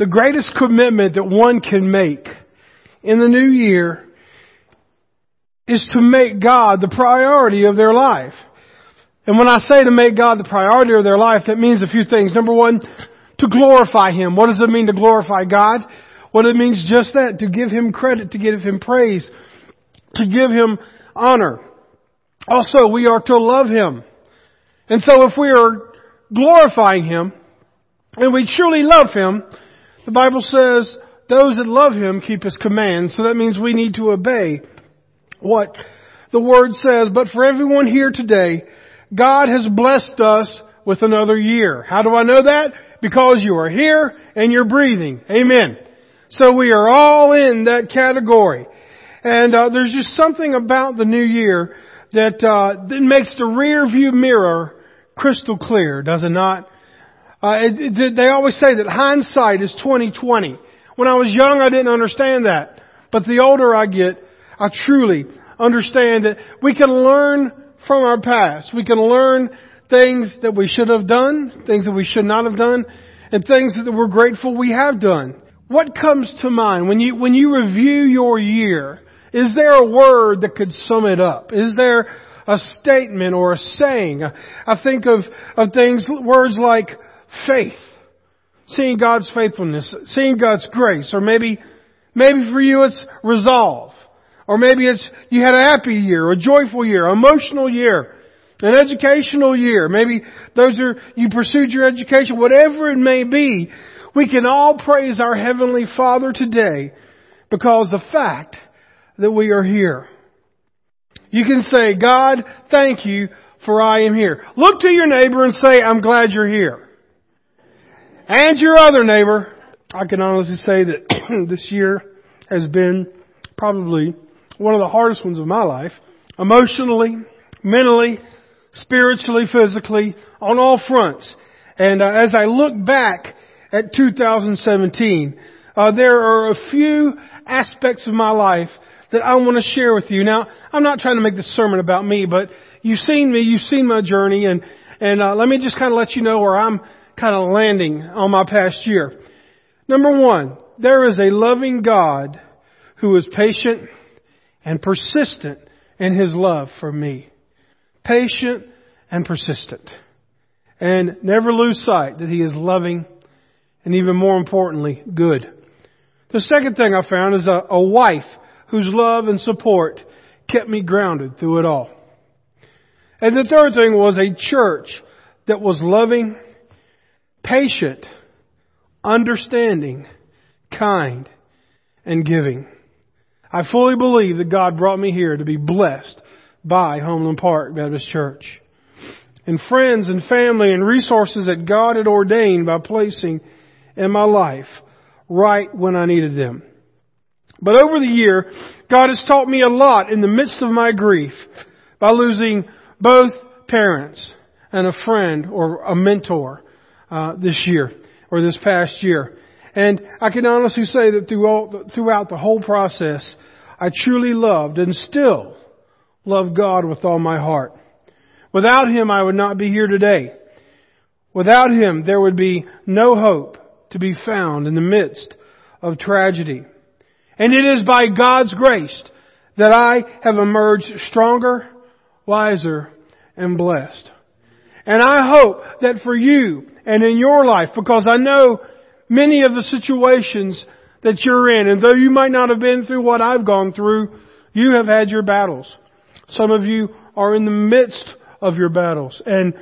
The greatest commitment that one can make in the new year is to make God the priority of their life. And when I say to make God the priority of their life, that means a few things. Number one, to glorify Him. What does it mean to glorify God? Well, it means just that, to give Him credit, to give Him praise, to give Him honor. Also, we are to love Him. And so if we are glorifying Him, and we truly love Him, the Bible says, those that love Him keep His commands. So that means we need to obey what the Word says. But for everyone here today, God has blessed us with another year. How do I know that? Because you are here and you're breathing. Amen. So we are all in that category. And uh, there's just something about the new year that uh, that makes the rear view mirror crystal clear, does it not? Uh, it, it, they always say that hindsight is 2020. When I was young, I didn't understand that, but the older I get, I truly understand that we can learn from our past. We can learn things that we should have done, things that we should not have done, and things that we're grateful we have done. What comes to mind when you, when you review your year? Is there a word that could sum it up? Is there a statement or a saying? I think of, of things, words like faith, seeing God's faithfulness, seeing God's grace, or maybe, maybe for you it's resolve. Or maybe it's you had a happy year, a joyful year, an emotional year, an educational year. Maybe those are, you pursued your education, whatever it may be. We can all praise our Heavenly Father today because the fact that we are here. You can say, God, thank you for I am here. Look to your neighbor and say, I'm glad you're here. And your other neighbor, I can honestly say that this year has been probably one of the hardest ones of my life. Emotionally, mentally, spiritually, physically, on all fronts. And uh, as I look back at 2017, uh, there are a few aspects of my life that I want to share with you. Now, I'm not trying to make this sermon about me, but you've seen me, you've seen my journey, and and uh, let me just kind of let you know where I'm kind of landing on my past year. Number one, there is a loving God who is patient and persistent in His love for me. Patient and persistent. And never lose sight that He is loving and even more importantly, good. The second thing I found is a, a wife whose love and support kept me grounded through it all. And the third thing was a church that was loving, patient, understanding, kind, and giving. I fully believe that God brought me here to be blessed by Homeland Park Baptist Church. And friends and family and resources that God had ordained by placing in my life right when I needed them. But over the year, God has taught me a lot in the midst of my grief by losing both parents and a friend or a mentor uh, this year or this past year. And I can honestly say that throughout the whole process, I truly loved and still love God with all my heart. Without Him, I would not be here today. Without Him, there would be no hope to be found in the midst of tragedy. And it is by God's grace that I have emerged stronger, wiser, and blessed. And I hope that for you and in your life, because I know many of the situations that you're in, and though you might not have been through what I've gone through, you have had your battles. Some of you are in the midst of your battles, and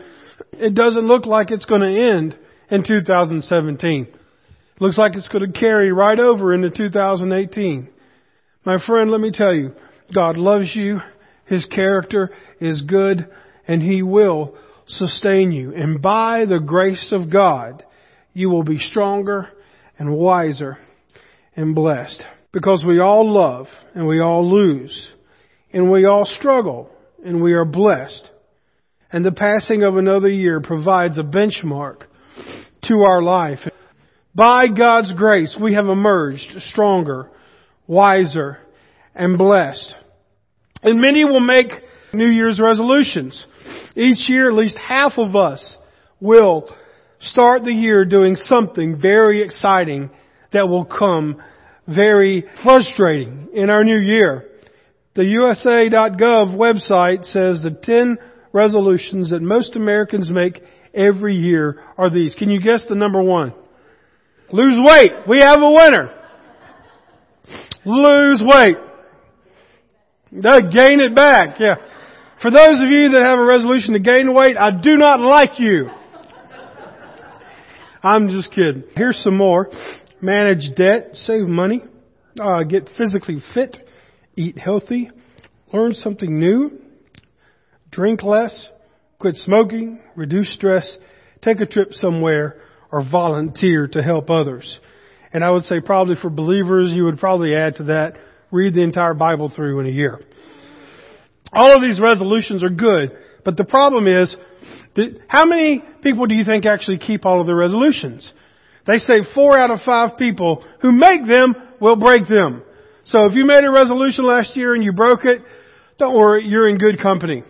it doesn't look like it's going to end in 2017. It looks like it's going to carry right over into 2018. My friend, let me tell you, God loves you. His character is good and He will sustain you. And by the grace of God, you will be stronger and wiser and blessed. Because we all love and we all lose and we all struggle and we are blessed. And the passing of another year provides a benchmark to our life. By God's grace, we have emerged stronger, wiser, and blessed. And many will make New Year's resolutions. Each year, at least half of us will start the year doing something very exciting that will come very frustrating in our new year. The USA.gov website says the 10 resolutions that most Americans make every year are these. Can you guess the number one? Lose weight. We have a winner. Lose weight. gain it back. Yeah. For those of you that have a resolution to gain weight, I do not like you. I'm just kidding. Here's some more. Manage debt, save money, uh, get physically fit, eat healthy, learn something new, drink less, quit smoking, reduce stress, take a trip somewhere, or volunteer to help others. And I would say probably for believers, you would probably add to that, read the entire Bible through in a year. All of these resolutions are good, but the problem is, how many people do you think actually keep all of the resolutions? They say four out of five people who make them will break them. So if you made a resolution last year and you broke it, don't worry, you're in good company.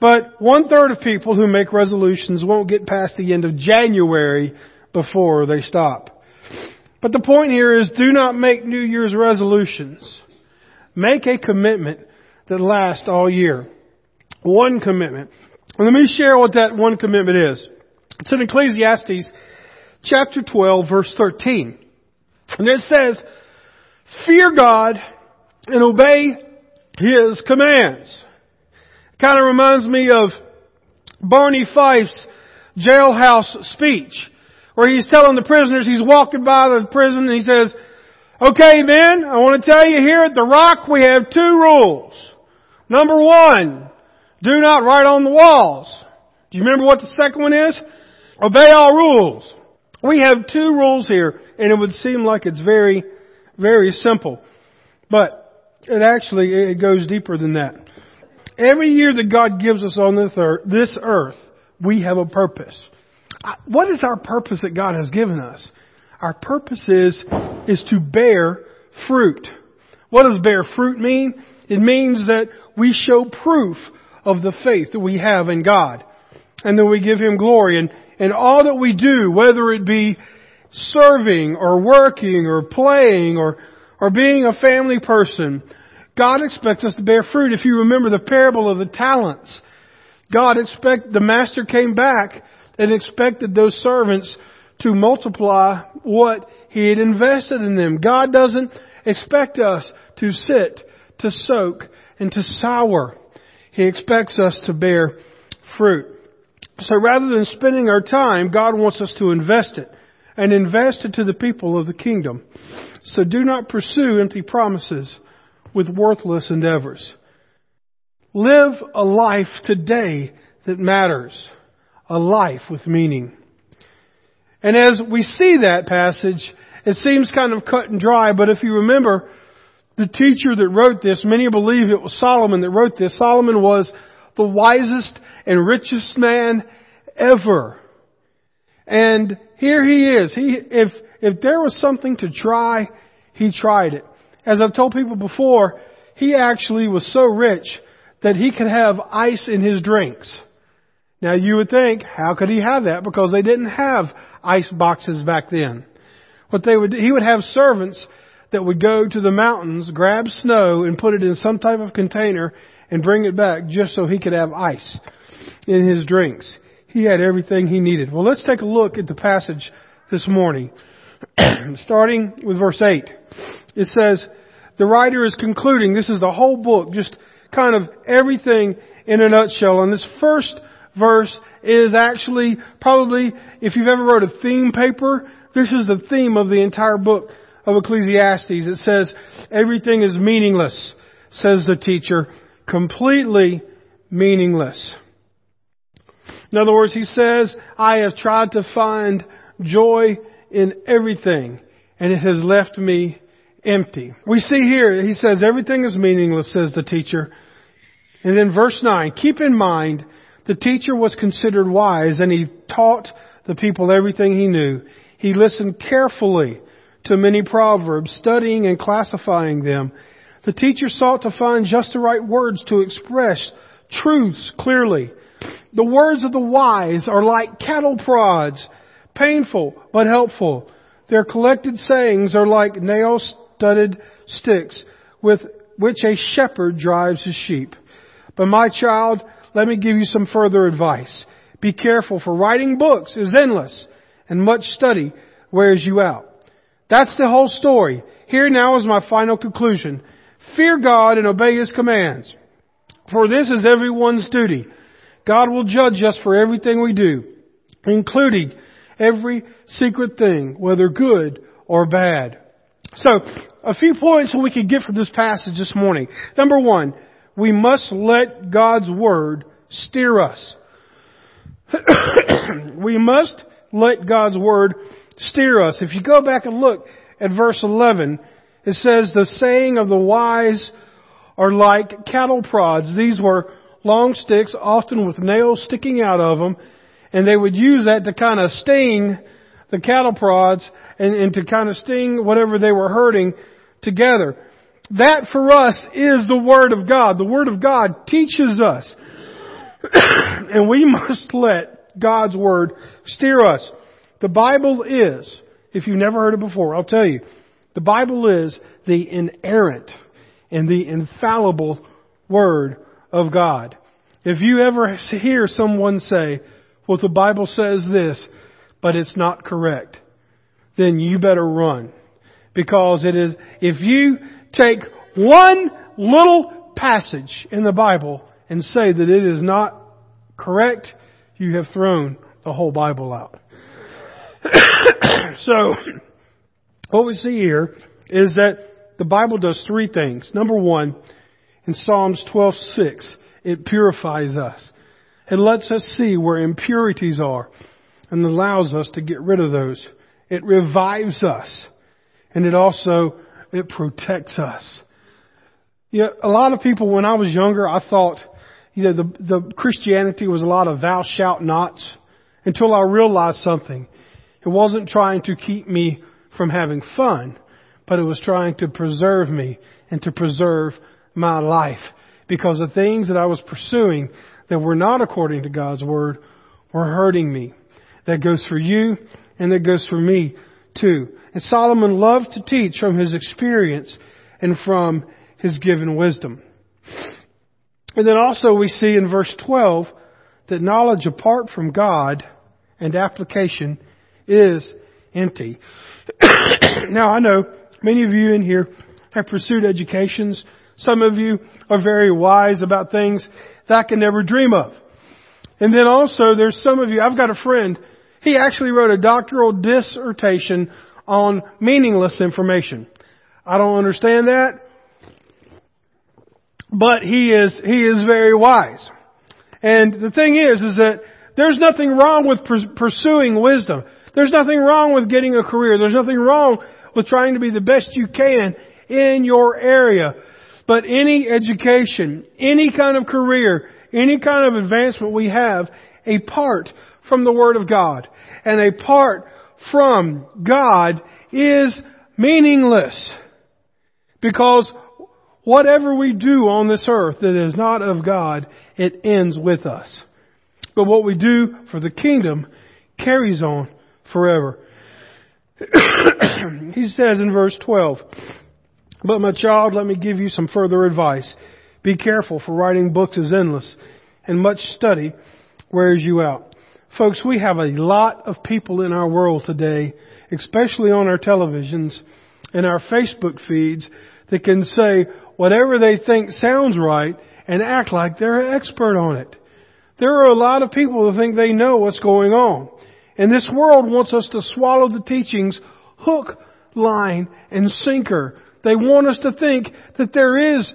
But one third of people who make resolutions won't get past the end of January before they stop. But the point here is do not make New Year's resolutions. Make a commitment that lasts all year. One commitment. Let me share what that one commitment is. It's in Ecclesiastes chapter 12 verse 13. And it says, fear God and obey His commands. Kind of reminds me of Barney Fife's jailhouse speech, where he's telling the prisoners, he's walking by the prison and he says, okay men, I want to tell you here at the Rock we have two rules. Number one, do not write on the walls. Do you remember what the second one is? Obey all rules. We have two rules here, and it would seem like it's very, very simple. But it actually, it goes deeper than that. Every year that God gives us on this earth, this earth, we have a purpose. What is our purpose that God has given us? Our purpose is, is to bear fruit. What does bear fruit mean? It means that we show proof of the faith that we have in God. And that we give Him glory. And, and all that we do, whether it be serving or working or playing or, or being a family person, God expects us to bear fruit. If you remember the parable of the talents, God expect, the master came back and expected those servants to multiply what he had invested in them. God doesn't expect us to sit, to soak, and to sour. He expects us to bear fruit. So rather than spending our time, God wants us to invest it and invest it to the people of the kingdom. So do not pursue empty promises with worthless endeavors. Live a life today that matters. A life with meaning. And as we see that passage, it seems kind of cut and dry, but if you remember, the teacher that wrote this, many believe it was Solomon that wrote this. Solomon was the wisest and richest man ever. And here he is. He, if, if there was something to try, he tried it. As I've told people before, he actually was so rich that he could have ice in his drinks. Now you would think, how could he have that? Because they didn't have ice boxes back then. What they would, he would have servants that would go to the mountains, grab snow, and put it in some type of container and bring it back just so he could have ice in his drinks. He had everything he needed. Well, let's take a look at the passage this morning. Starting with verse 8. It says, the writer is concluding, this is the whole book, just kind of everything in a nutshell. And this first verse is actually probably, if you've ever wrote a theme paper, this is the theme of the entire book of Ecclesiastes. It says, everything is meaningless, says the teacher, completely meaningless. In other words, he says, I have tried to find joy in everything, and it has left me empty. We see here, he says, everything is meaningless, says the teacher. And in verse 9, keep in mind, the teacher was considered wise and he taught the people everything he knew. He listened carefully to many proverbs, studying and classifying them. The teacher sought to find just the right words to express truths clearly. The words of the wise are like cattle prods, painful but helpful. Their collected sayings are like nail-studded sticks with which a shepherd drives his sheep. But my child, let me give you some further advice. Be careful, for writing books is endless, and much study wears you out. That's the whole story. Here now is my final conclusion. Fear God and obey His commands. For this is everyone's duty. God will judge us for everything we do, including every secret thing, whether good or bad. So, a few points that we could get from this passage this morning. Number one, we must let God's Word steer us. we must let God's Word steer us. If you go back and look at verse 11, it says, the saying of the wise are like cattle prods. These were long sticks, often with nails sticking out of them, and they would use that to kind of sting the cattle prods and, and to kind of sting whatever they were hurting together. That for us is the Word of God. The Word of God teaches us. and we must let God's Word steer us. The Bible is, if you've never heard it before, I'll tell you, the Bible is the inerrant and the infallible Word of God. If you ever hear someone say, well, the Bible says this, but it's not correct, then you better run. Because it is, if you take one little passage in the Bible and say that it is not correct, you have thrown the whole Bible out. so, what we see here is that the Bible does three things. Number one, in Psalms 12:6, it purifies us. It lets us see where impurities are and allows us to get rid of those. It revives us and it also it protects us. You know, a lot of people when I was younger, I thought, you know, the the Christianity was a lot of thou shalt nots until I realized something. It wasn't trying to keep me from having fun, but it was trying to preserve me and to preserve my life because the things that I was pursuing that were not according to God's word were hurting me. That goes for you and that goes for me too. And Solomon loved to teach from his experience and from his given wisdom. And then also we see in verse 12 that knowledge apart from God and application is empty. now I know many of you in here have pursued educations. Some of you are very wise about things that I can never dream of. And then also there's some of you, I've got a friend, he actually wrote a doctoral dissertation on meaningless information. I don't understand that, but he is, he is very wise. And the thing is, is that there's nothing wrong with pursuing wisdom. There's nothing wrong with getting a career. There's nothing wrong with trying to be the best you can in your area. But any education, any kind of career, any kind of advancement we have, apart from the Word of God and apart from God is meaningless. Because whatever we do on this earth that is not of God, it ends with us. But what we do for the kingdom carries on forever. he says in verse 12, But my child, let me give you some further advice. Be careful, for writing books is endless, and much study wears you out. Folks, we have a lot of people in our world today, especially on our televisions and our Facebook feeds, that can say whatever they think sounds right and act like they're an expert on it. There are a lot of people that think they know what's going on. And this world wants us to swallow the teachings hook, line, and sinker. They want us to think that there is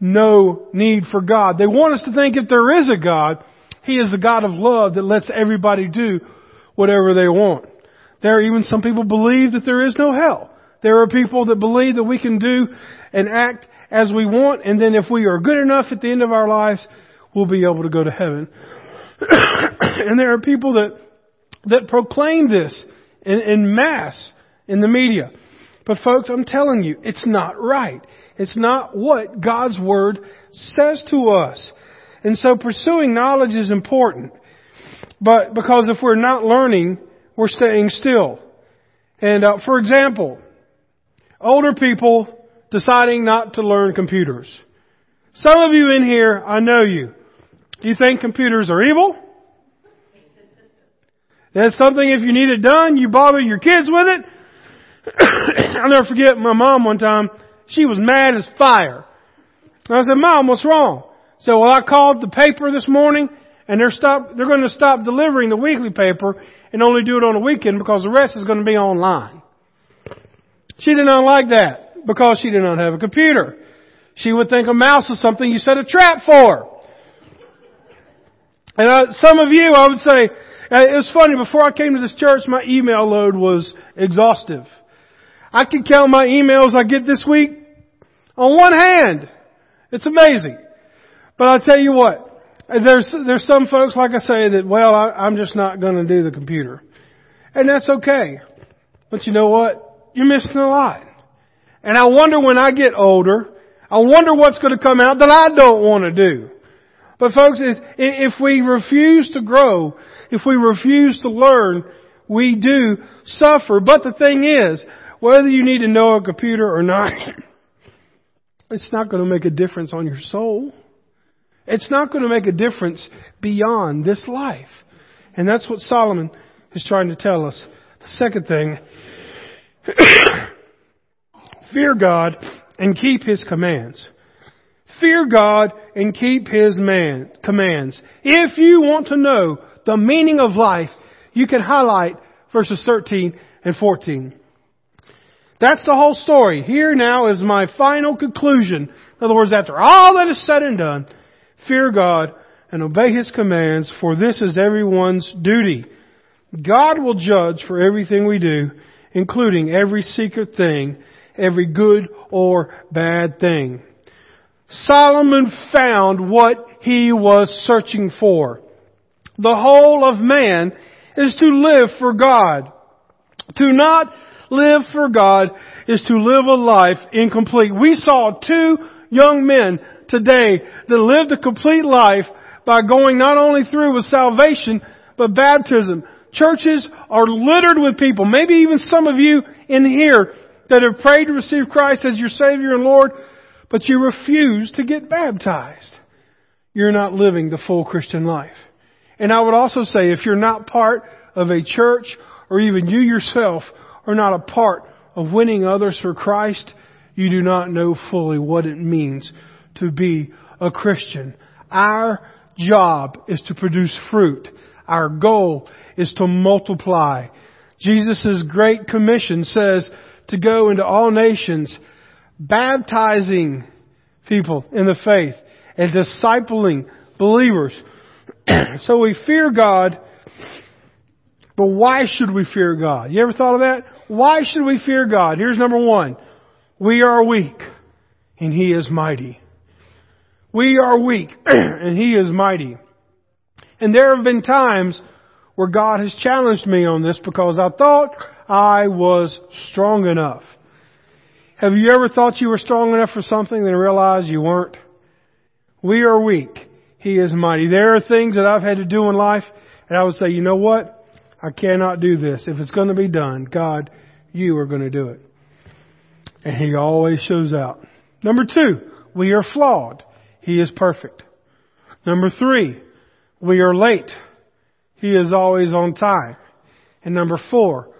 no need for God. They want us to think if there is a God, He is the God of love that lets everybody do whatever they want. There are even some people believe that there is no hell. There are people that believe that we can do and act as we want, and then if we are good enough at the end of our lives, we'll be able to go to heaven. and there are people that that proclaim this in, in mass in the media. But folks, I'm telling you, it's not right. It's not what God's Word says to us. And so pursuing knowledge is important. But because if we're not learning, we're staying still. And uh, for example, older people deciding not to learn computers. Some of you in here, I know you. You think computers are evil? That's something if you need it done, you bother your kids with it. I'll never forget my mom one time, she was mad as fire. And I said, Mom, what's wrong? So well I called the paper this morning and they're stop they're going to stop delivering the weekly paper and only do it on a weekend because the rest is going to be online. She did not like that because she did not have a computer. She would think a mouse is something you set a trap for. And uh, some of you, I would say, it was funny, before I came to this church, my email load was exhaustive. I can count my emails I get this week on one hand. It's amazing. But I'll tell you what, there's, there's some folks, like I say, that, well, I, I'm just not gonna do the computer. And that's okay. But you know what? You're missing a lot. And I wonder when I get older, I wonder what's gonna come out that I don't want to do. But folks, if, if we refuse to grow, if we refuse to learn, we do suffer. But the thing is, whether you need to know a computer or not, it's not going to make a difference on your soul. It's not going to make a difference beyond this life. And that's what Solomon is trying to tell us. The second thing, fear God and keep His commands. Fear God and keep His man, commands. If you want to know the meaning of life, you can highlight verses 13 and 14. That's the whole story. Here now is my final conclusion. In other words, after all that is said and done, fear God and obey His commands, for this is everyone's duty. God will judge for everything we do, including every secret thing, every good or bad thing. Solomon found what he was searching for. The whole of man is to live for God. To not live for God is to live a life incomplete. We saw two young men today that lived a complete life by going not only through with salvation, but baptism. Churches are littered with people, maybe even some of you in here that have prayed to receive Christ as your Savior and Lord, but you refuse to get baptized. You're not living the full Christian life. And I would also say if you're not part of a church or even you yourself are not a part of winning others for Christ, you do not know fully what it means to be a Christian. Our job is to produce fruit. Our goal is to multiply. Jesus' great commission says to go into all nations, baptizing people in the faith and discipling believers. so we fear God, but why should we fear God? You ever thought of that? Why should we fear God? Here's number one. We are weak and He is mighty. We are weak and He is mighty. And there have been times where God has challenged me on this because I thought I was strong enough. Have you ever thought you were strong enough for something and realized you weren't? We are weak. He is mighty. There are things that I've had to do in life and I would say, you know what? I cannot do this. If it's going to be done, God, you are going to do it. And He always shows out. Number two, we are flawed. He is perfect. Number three, we are late. He is always on time. And number four,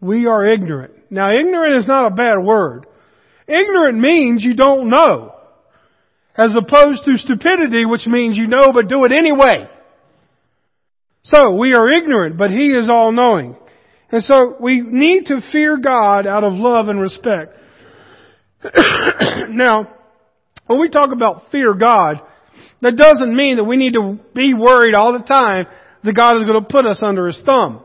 we are ignorant. Now ignorant is not a bad word. Ignorant means you don't know. As opposed to stupidity, which means you know but do it anyway. So, we are ignorant, but He is all knowing. And so, we need to fear God out of love and respect. now, when we talk about fear God, that doesn't mean that we need to be worried all the time that God is going to put us under His thumb.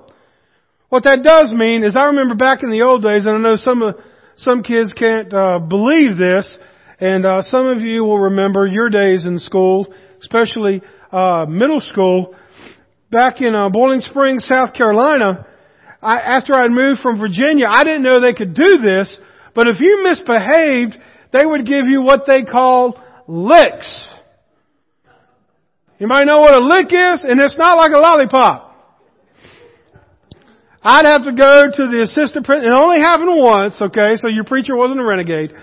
What that does mean is I remember back in the old days, and I know some of, some kids can't uh, believe this, and uh, some of you will remember your days in school, especially uh, middle school. Back in uh, Boiling Springs, South Carolina, I, after I'd moved from Virginia, I didn't know they could do this, but if you misbehaved, they would give you what they call licks. You might know what a lick is, and it's not like a lollipop. I'd have to go to the assistant principal. It only happened once, okay, so your preacher wasn't a renegade.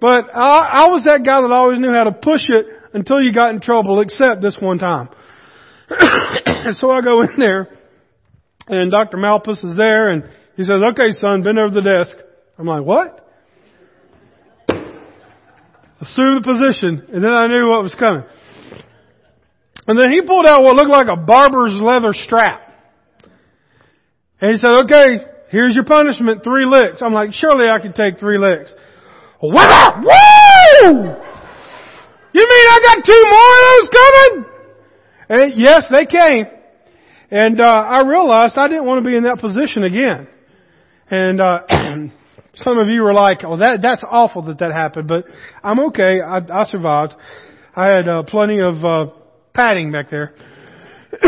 But I, I was that guy that always knew how to push it until you got in trouble, except this one time. and so I go in there, and Dr. Malpas is there, and he says, okay son, bend over the desk. I'm like, what? Assume the position, and then I knew what was coming. And then he pulled out what looked like a barber's leather strap. And he said, okay, here's your punishment, three licks. I'm like, surely I can take three licks. What? Woo! You mean I got two more of those coming? And yes, they came. And, uh, I realized I didn't want to be in that position again. And, uh, some of you were like, "Oh, that that's awful that that happened," but I'm okay. I, I survived. I had uh, plenty of uh, padding back there. but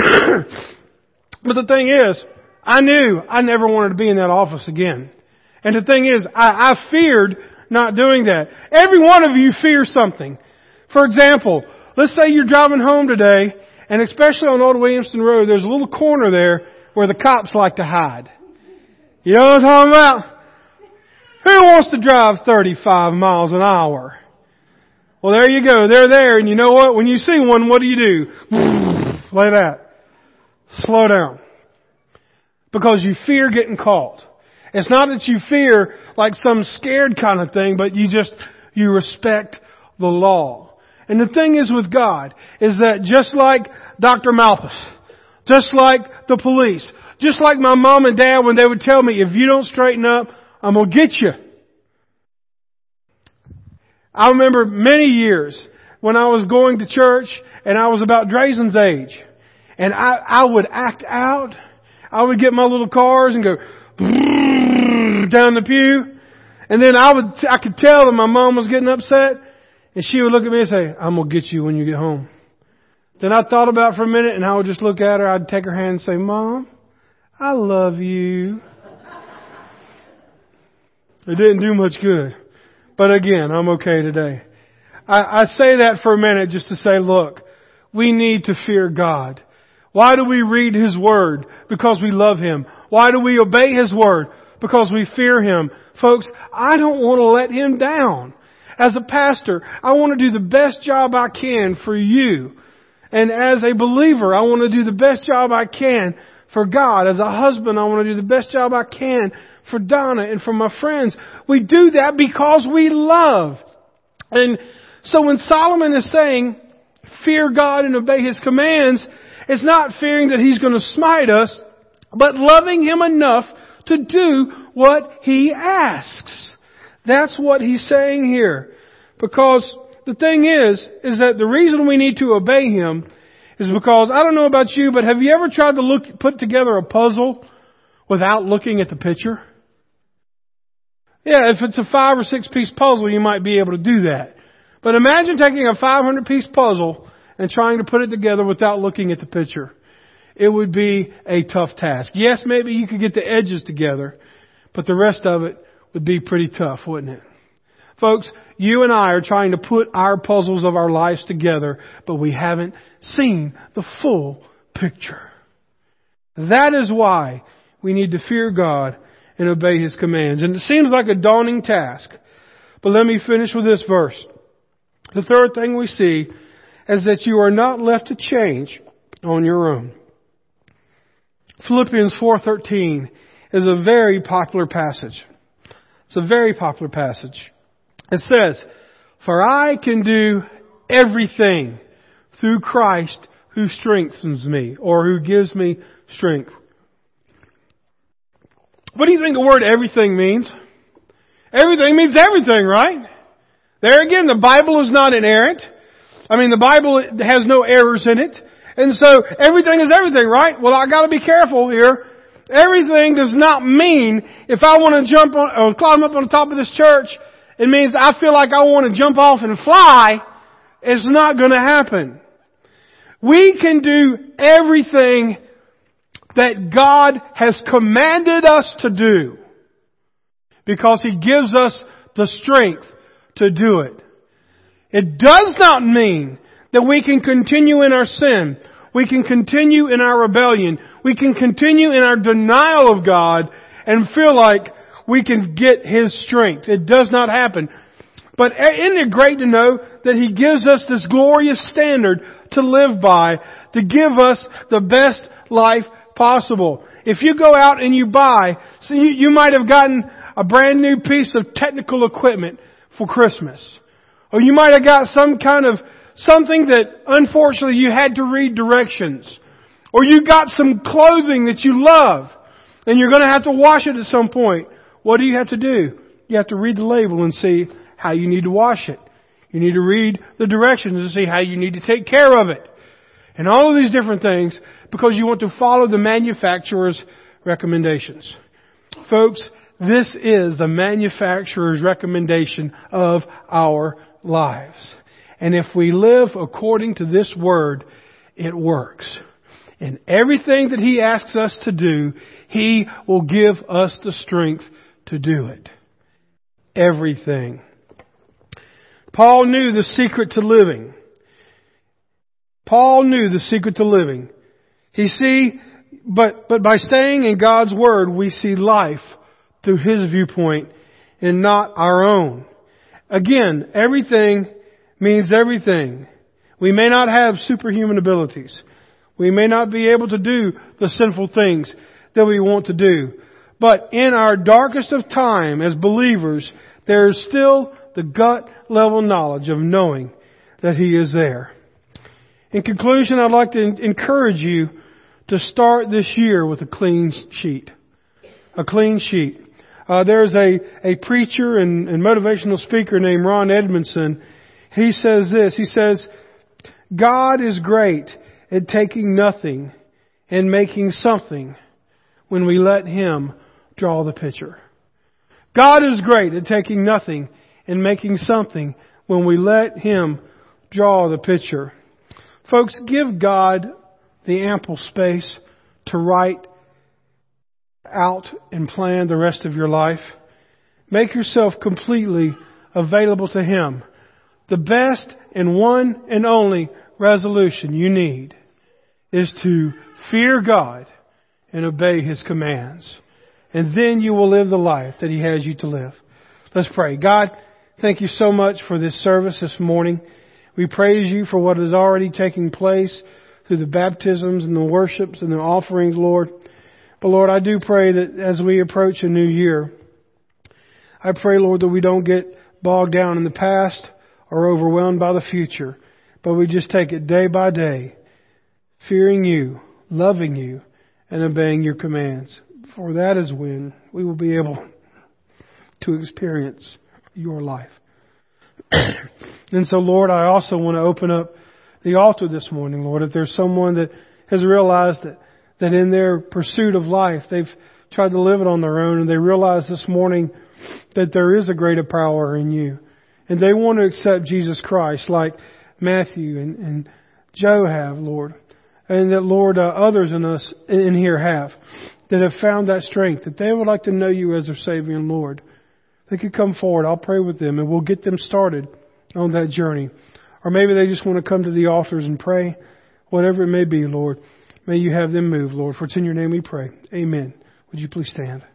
the thing is, I knew I never wanted to be in that office again. And the thing is, I, I feared not doing that. Every one of you fears something. For example, let's say you're driving home today, and especially on Old Williamston Road, there's a little corner there where the cops like to hide. You know what I'm talking about? Who wants to drive 35 miles an hour? Well, there you go. They're there, and you know what? When you see one, what do you do? like that. Slow down. Because you fear getting caught. It's not that you fear like some scared kind of thing, but you just, you respect the law. And the thing is with God, is that just like Dr. Malpas, just like the police, just like my mom and dad when they would tell me, if you don't straighten up, I'm gonna get you. I remember many years when I was going to church and I was about Drazen's age. And I, I would act out. I would get my little cars and go down the pew. And then I would, I could tell that my mom was getting upset. And she would look at me and say, I'm gonna get you when you get home. Then I thought about it for a minute and I would just look at her. I'd take her hand and say, Mom, I love you. It didn't do much good. But again, I'm okay today. I, I say that for a minute just to say, look, we need to fear God. Why do we read His Word? Because we love Him. Why do we obey His Word? Because we fear Him. Folks, I don't want to let Him down. As a pastor, I want to do the best job I can for you. And as a believer, I want to do the best job I can for God. As a husband, I want to do the best job I can for Donna and for my friends. We do that because we love. And so when Solomon is saying, fear God and obey His commands, it's not fearing that He's going to smite us, but loving Him enough to do what He asks. That's what He's saying here. Because the thing is, is that the reason we need to obey Him is because, I don't know about you, but have you ever tried to look, put together a puzzle without looking at the picture? Yeah, if it's a five or six piece puzzle, you might be able to do that. But imagine taking a 500 piece puzzle and trying to put it together without looking at the picture. It would be a tough task. Yes, maybe you could get the edges together, but the rest of it would be pretty tough, wouldn't it? Folks, you and I are trying to put our puzzles of our lives together, but we haven't seen the full picture. That is why we need to fear God and obey His commands. And it seems like a daunting task. But let me finish with this verse. The third thing we see is that you are not left to change on your own. Philippians 4:13 is a very popular passage. It's a very popular passage. It says, "For I can do everything through Christ who strengthens me or who gives me strength." What do you think the word everything means? Everything means everything, right? There again, the Bible is not inerrant. I mean, the Bible has no errors in it. And so, everything is everything, right? Well, I gotta be careful here. Everything does not mean if I want to jump on, or climb up on the top of this church, it means I feel like I want to jump off and fly. It's not gonna happen. We can do everything that God has commanded us to do because He gives us the strength to do it. It does not mean that we can continue in our sin We can continue in our rebellion. We can continue in our denial of God and feel like we can get His strength. It does not happen. But isn't it great to know that He gives us this glorious standard to live by, to give us the best life possible. If you go out and you buy, you might have gotten a brand new piece of technical equipment for Christmas. Or you might have got some kind of something that unfortunately you had to read directions. Or you got some clothing that you love and you're going to have to wash it at some point. What do you have to do? You have to read the label and see how you need to wash it. You need to read the directions and see how you need to take care of it. And all of these different things because you want to follow the manufacturer's recommendations. Folks, this is the manufacturer's recommendation of our lives. And if we live according to this word, it works. And everything that He asks us to do, He will give us the strength to do it. Everything. Paul knew the secret to living. Paul knew the secret to living. He see, but, but by staying in God's Word, we see life through His viewpoint and not our own. Again, everything means everything. We may not have superhuman abilities. We may not be able to do the sinful things that we want to do. But in our darkest of time as believers, there is still the gut level knowledge of knowing that He is there. In conclusion, I'd like to encourage you to start this year with a clean sheet. A clean sheet. Uh, there's a, a preacher and, and motivational speaker named Ron Edmondson. He says this. He says, God is great at taking nothing and making something when we let Him draw the picture. God is great at taking nothing and making something when we let Him draw the picture. Folks, give God the ample space to write out and plan the rest of your life. Make yourself completely available to Him. The best and one and only resolution you need is to fear God and obey His commands. And then you will live the life that He has you to live. Let's pray. God, thank you so much for this service this morning. We praise you for what is already taking place through the baptisms and the worships and the offerings, Lord. But Lord, I do pray that as we approach a new year, I pray, Lord, that we don't get bogged down in the past or overwhelmed by the future, but we just take it day by day, fearing you, loving you, and obeying your commands. For that is when we will be able to experience your life. and so, Lord, I also want to open up the altar this morning, Lord. If there's someone that has realized that that in their pursuit of life, they've tried to live it on their own and they realize this morning that there is a greater power in you. And they want to accept Jesus Christ like Matthew and, and Joe have, Lord. And that, Lord, uh, others in us in here have that have found that strength, that they would like to know you as their Savior and Lord. They could come forward. I'll pray with them and we'll get them started on that journey. Or maybe they just want to come to the altars and pray. Whatever it may be, Lord. May you have them move, Lord. For it's in your name we pray. Amen. Would you please stand?